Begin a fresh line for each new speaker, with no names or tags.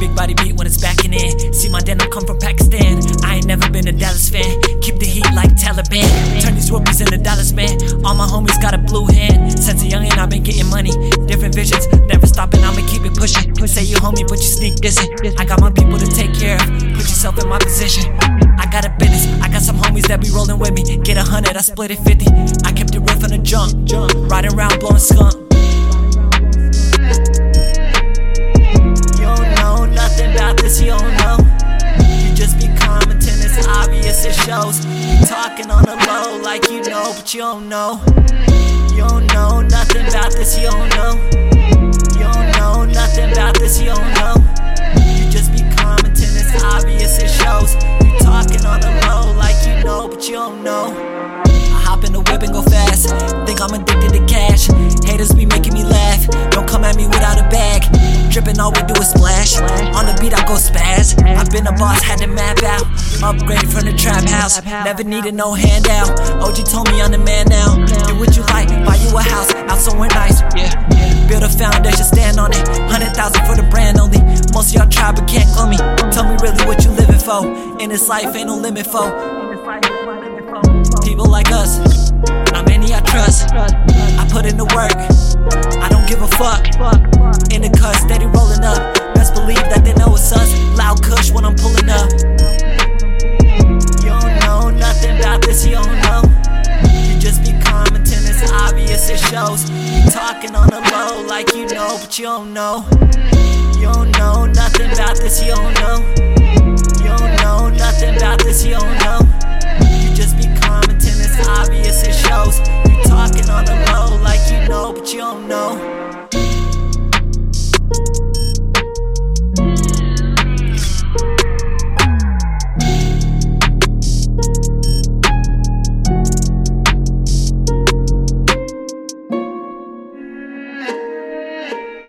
Big body beat when it's backing in. See my denim come from Pakistan. I ain't never been a Dallas fan. Keep the heat like Taliban. Turn these rupees into dollars, man. All my homies got a blue hand. Since a and I've been getting money. Different visions, never stopping. I'ma keep it pushing. Say you homie, but you sneak this. I got my people to take care of. Put yourself in my position. I got a business. I got some homies that be rolling with me. Get a hundred, I split it fifty. I kept it rough on the junk, Riding around blowing skunk. It shows. Talking on the low like you know, but you don't know. You don't know nothing about this, you don't know. You don't know nothing about this, you don't know. You just be commenting, it's obvious, it shows. You talking on the low like you know, but you don't know. I hop in the whip and go fast. Think I'm addicted to cash. Haters be making me laugh. Don't come at me without a bag. Dripping, all we do is splash. On the beat, I go spaz. I've been a boss, had to map out. Upgraded from the trap house. Never needed no handout. OG told me I'm the man now. Do what you like, buy you a house, out somewhere nice. Yeah. Build a foundation, stand on it. Hundred thousand for the brand only. Most of y'all try but can't clone me. Tell me really what you living for. In this life, ain't no limit for. People like us, not many I trust. I put in the work, I don't give a fuck. Talking on the low like you know, but you don't know. You don't know nothing about this, you don't know. You don't know